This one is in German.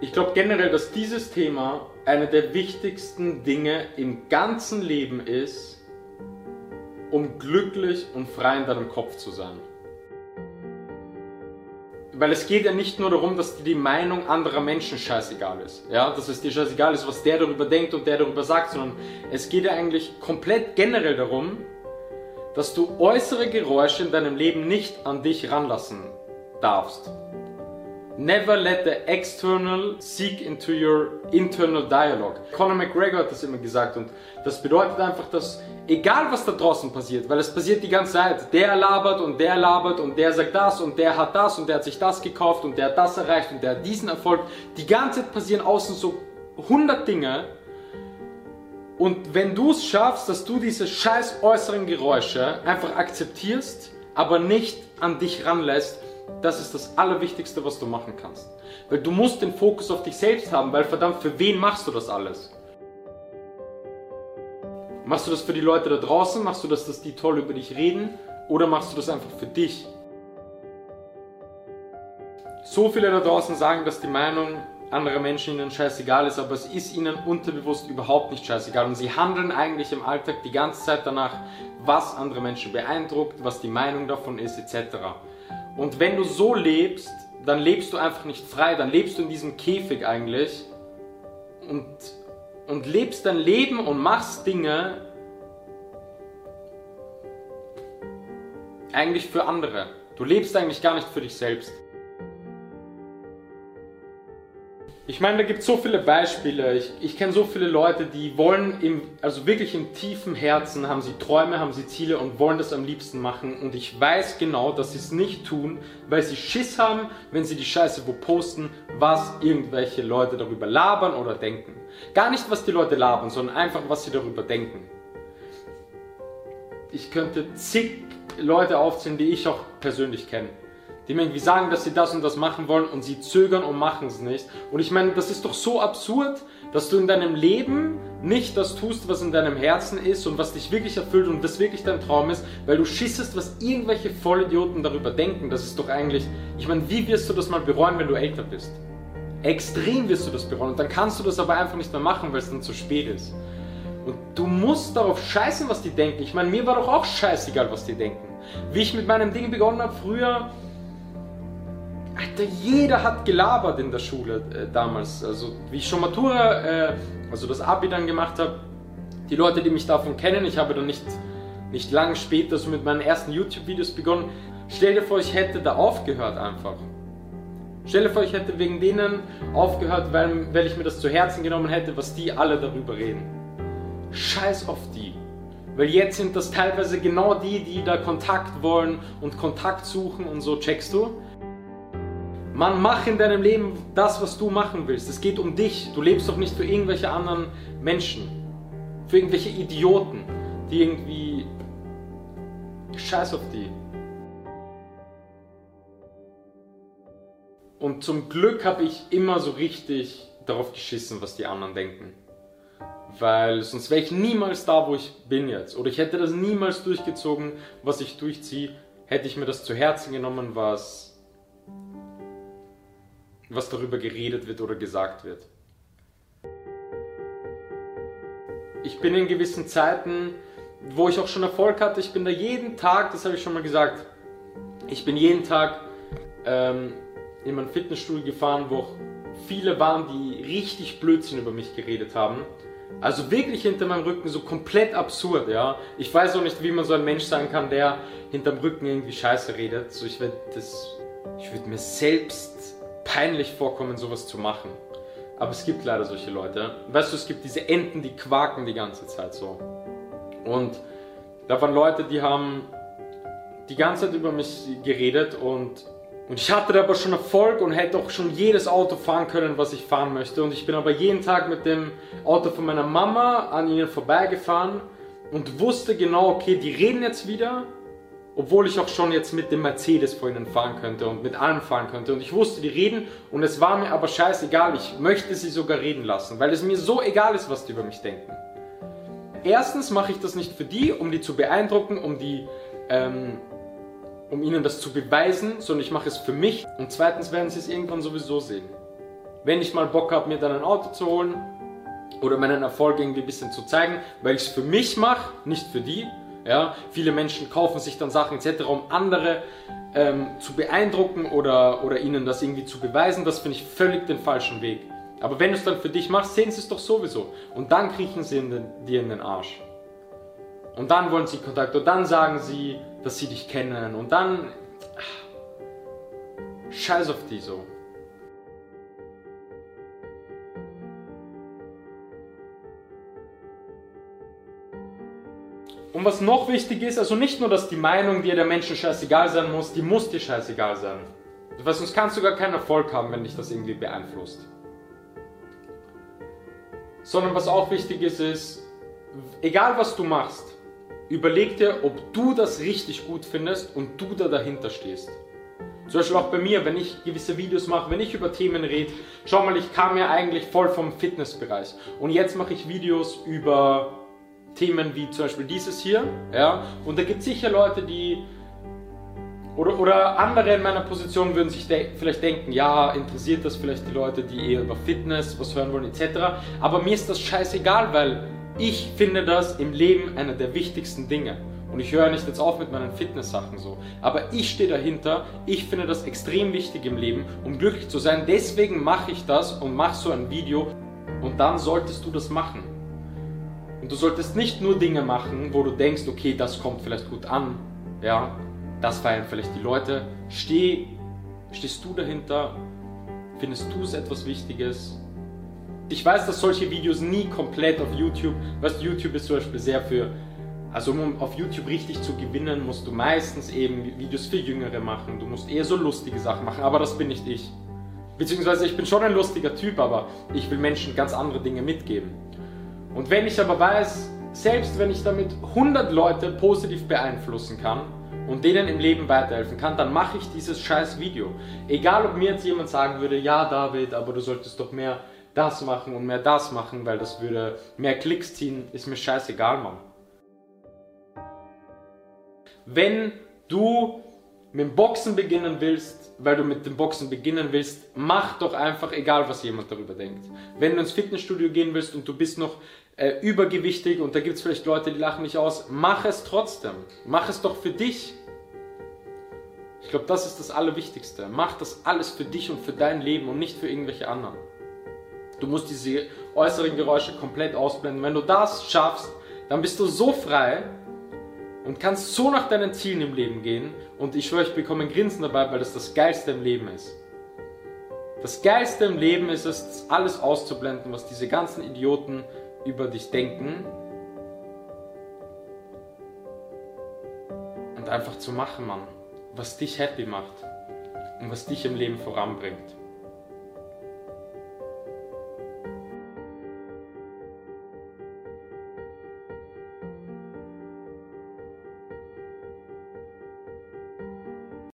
Ich glaube generell, dass dieses Thema eine der wichtigsten Dinge im ganzen Leben ist, um glücklich und frei in deinem Kopf zu sein. Weil es geht ja nicht nur darum, dass dir die Meinung anderer Menschen scheißegal ist. Ja, dass es dir scheißegal ist, was der darüber denkt und der darüber sagt, sondern es geht ja eigentlich komplett generell darum, dass du äußere Geräusche in deinem Leben nicht an dich ranlassen darfst. Never let the external seek into your internal dialogue. Conor McGregor hat das immer gesagt und das bedeutet einfach, dass egal was da draußen passiert, weil es passiert die ganze Zeit, der labert und der labert und der sagt das und der hat das und der hat sich das gekauft und der hat das erreicht und der hat diesen Erfolg. Die ganze Zeit passieren außen so 100 Dinge und wenn du es schaffst, dass du diese scheiß äußeren Geräusche einfach akzeptierst, aber nicht an dich ranlässt, das ist das Allerwichtigste, was du machen kannst. Weil du musst den Fokus auf dich selbst haben, weil verdammt, für wen machst du das alles? Machst du das für die Leute da draußen? Machst du das, dass die toll über dich reden? Oder machst du das einfach für dich? So viele da draußen sagen, dass die Meinung anderer Menschen ihnen scheißegal ist, aber es ist ihnen unterbewusst überhaupt nicht scheißegal. Und sie handeln eigentlich im Alltag die ganze Zeit danach, was andere Menschen beeindruckt, was die Meinung davon ist, etc. Und wenn du so lebst, dann lebst du einfach nicht frei, dann lebst du in diesem Käfig eigentlich und, und lebst dein Leben und machst Dinge eigentlich für andere. Du lebst eigentlich gar nicht für dich selbst. Ich meine, da gibt es so viele Beispiele. Ich, ich kenne so viele Leute, die wollen im, also wirklich im tiefen Herzen haben sie Träume, haben sie Ziele und wollen das am liebsten machen. Und ich weiß genau, dass sie es nicht tun, weil sie Schiss haben, wenn sie die Scheiße wo posten, was irgendwelche Leute darüber labern oder denken. Gar nicht, was die Leute labern, sondern einfach, was sie darüber denken. Ich könnte zig Leute aufzählen, die ich auch persönlich kenne die mir irgendwie sagen, dass sie das und das machen wollen und sie zögern und machen es nicht. Und ich meine, das ist doch so absurd, dass du in deinem Leben nicht das tust, was in deinem Herzen ist und was dich wirklich erfüllt und was wirklich dein Traum ist, weil du schissest, was irgendwelche Vollidioten darüber denken. Das ist doch eigentlich, ich meine, wie wirst du das mal bereuen, wenn du älter bist? Extrem wirst du das bereuen und dann kannst du das aber einfach nicht mehr machen, weil es dann zu spät ist. Und du musst darauf scheißen, was die denken. Ich meine, mir war doch auch scheißegal, was die denken. Wie ich mit meinem Ding begonnen habe, früher Alter, jeder hat gelabert in der Schule äh, damals. Also wie ich schon Matura, äh, also das Abi dann gemacht habe, die Leute, die mich davon kennen, ich habe dann nicht, nicht lang später so mit meinen ersten YouTube-Videos begonnen. Stell dir vor, ich hätte da aufgehört einfach. Stell dir vor, ich hätte wegen denen aufgehört, weil, weil ich mir das zu Herzen genommen hätte, was die alle darüber reden. Scheiß auf die. Weil jetzt sind das teilweise genau die, die da Kontakt wollen und Kontakt suchen und so, checkst du? Mann, mach in deinem Leben das, was du machen willst. Es geht um dich. Du lebst doch nicht für irgendwelche anderen Menschen. Für irgendwelche Idioten, die irgendwie. Scheiß auf die. Und zum Glück habe ich immer so richtig darauf geschissen, was die anderen denken. Weil sonst wäre ich niemals da, wo ich bin jetzt. Oder ich hätte das niemals durchgezogen, was ich durchziehe. Hätte ich mir das zu Herzen genommen, was was darüber geredet wird oder gesagt wird. Ich bin in gewissen Zeiten, wo ich auch schon Erfolg hatte, ich bin da jeden Tag, das habe ich schon mal gesagt, ich bin jeden Tag ähm, in mein Fitnessstudio gefahren, wo auch viele waren, die richtig Blödsinn über mich geredet haben. Also wirklich hinter meinem Rücken so komplett absurd, ja. Ich weiß auch nicht, wie man so ein Mensch sein kann, der hinterm Rücken irgendwie Scheiße redet. So ich würde das, ich würde mir selbst peinlich vorkommen, sowas zu machen. Aber es gibt leider solche Leute. Weißt du, es gibt diese Enten, die quaken die ganze Zeit so. Und da waren Leute, die haben die ganze Zeit über mich geredet und, und ich hatte aber schon Erfolg und hätte auch schon jedes Auto fahren können, was ich fahren möchte. Und ich bin aber jeden Tag mit dem Auto von meiner Mama an ihnen vorbeigefahren und wusste genau, okay, die reden jetzt wieder obwohl ich auch schon jetzt mit dem Mercedes vor ihnen fahren könnte und mit allem fahren könnte. Und ich wusste, die reden und es war mir aber scheißegal. Ich möchte sie sogar reden lassen, weil es mir so egal ist, was die über mich denken. Erstens mache ich das nicht für die, um die zu beeindrucken, um die, ähm, um ihnen das zu beweisen, sondern ich mache es für mich. Und zweitens werden sie es irgendwann sowieso sehen. wenn ich mal Bock habe, mir dann ein Auto zu holen oder meinen Erfolg irgendwie ein bisschen zu zeigen, weil ich es für mich mache, nicht für die. Ja, viele Menschen kaufen sich dann Sachen etc., um andere ähm, zu beeindrucken oder, oder ihnen das irgendwie zu beweisen. Das finde ich völlig den falschen Weg. Aber wenn du es dann für dich machst, sehen sie es doch sowieso. Und dann kriechen sie in den, dir in den Arsch. Und dann wollen sie Kontakt und dann sagen sie, dass sie dich kennen. Und dann. Ach, scheiß auf die so. Und was noch wichtig ist, also nicht nur, dass die Meinung dir der Menschen scheißegal sein muss, die muss dir scheißegal sein. Weil sonst kannst du gar keinen Erfolg haben, wenn dich das irgendwie beeinflusst. Sondern was auch wichtig ist, ist, egal was du machst, überleg dir, ob du das richtig gut findest und du da dahinter stehst. Zum Beispiel auch bei mir, wenn ich gewisse Videos mache, wenn ich über Themen rede, schau mal, ich kam ja eigentlich voll vom Fitnessbereich und jetzt mache ich Videos über Themen wie zum Beispiel dieses hier, ja, und da gibt es sicher Leute, die oder, oder andere in meiner Position würden sich de vielleicht denken, ja, interessiert das vielleicht die Leute, die eher über Fitness was hören wollen etc. Aber mir ist das scheißegal, weil ich finde das im Leben einer der wichtigsten Dinge. Und ich höre nicht jetzt auf mit meinen Fitness-Sachen so. Aber ich stehe dahinter. Ich finde das extrem wichtig im Leben, um glücklich zu sein. Deswegen mache ich das und mache so ein Video. Und dann solltest du das machen. Und du solltest nicht nur Dinge machen, wo du denkst, okay, das kommt vielleicht gut an. Ja, das feiern vielleicht die Leute. Steh, stehst du dahinter? Findest du es etwas Wichtiges? Ich weiß, dass solche Videos nie komplett auf YouTube, weißt YouTube ist zum Beispiel sehr für, also um auf YouTube richtig zu gewinnen, musst du meistens eben Videos für Jüngere machen. Du musst eher so lustige Sachen machen, aber das bin nicht ich. Beziehungsweise ich bin schon ein lustiger Typ, aber ich will Menschen ganz andere Dinge mitgeben. Und wenn ich aber weiß, selbst wenn ich damit 100 Leute positiv beeinflussen kann und denen im Leben weiterhelfen kann, dann mache ich dieses scheiß Video. Egal ob mir jetzt jemand sagen würde, ja David, aber du solltest doch mehr das machen und mehr das machen, weil das würde mehr Klicks ziehen, ist mir scheißegal, Mann. Wenn du mit dem Boxen beginnen willst, weil du mit dem Boxen beginnen willst, mach doch einfach, egal was jemand darüber denkt. Wenn du ins Fitnessstudio gehen willst und du bist noch äh, übergewichtig und da gibt es vielleicht Leute, die lachen mich aus, mach es trotzdem. Mach es doch für dich. Ich glaube, das ist das Allerwichtigste. Mach das alles für dich und für dein Leben und nicht für irgendwelche anderen. Du musst diese äußeren Geräusche komplett ausblenden. Wenn du das schaffst, dann bist du so frei und kannst so nach deinen Zielen im Leben gehen. Und ich schwöre, ich bekomme ein Grinsen dabei, weil das das Geilste im Leben ist. Das Geilste im Leben ist es, alles auszublenden, was diese ganzen Idioten über dich denken. Und einfach zu machen, Mann. Was dich happy macht und was dich im Leben voranbringt.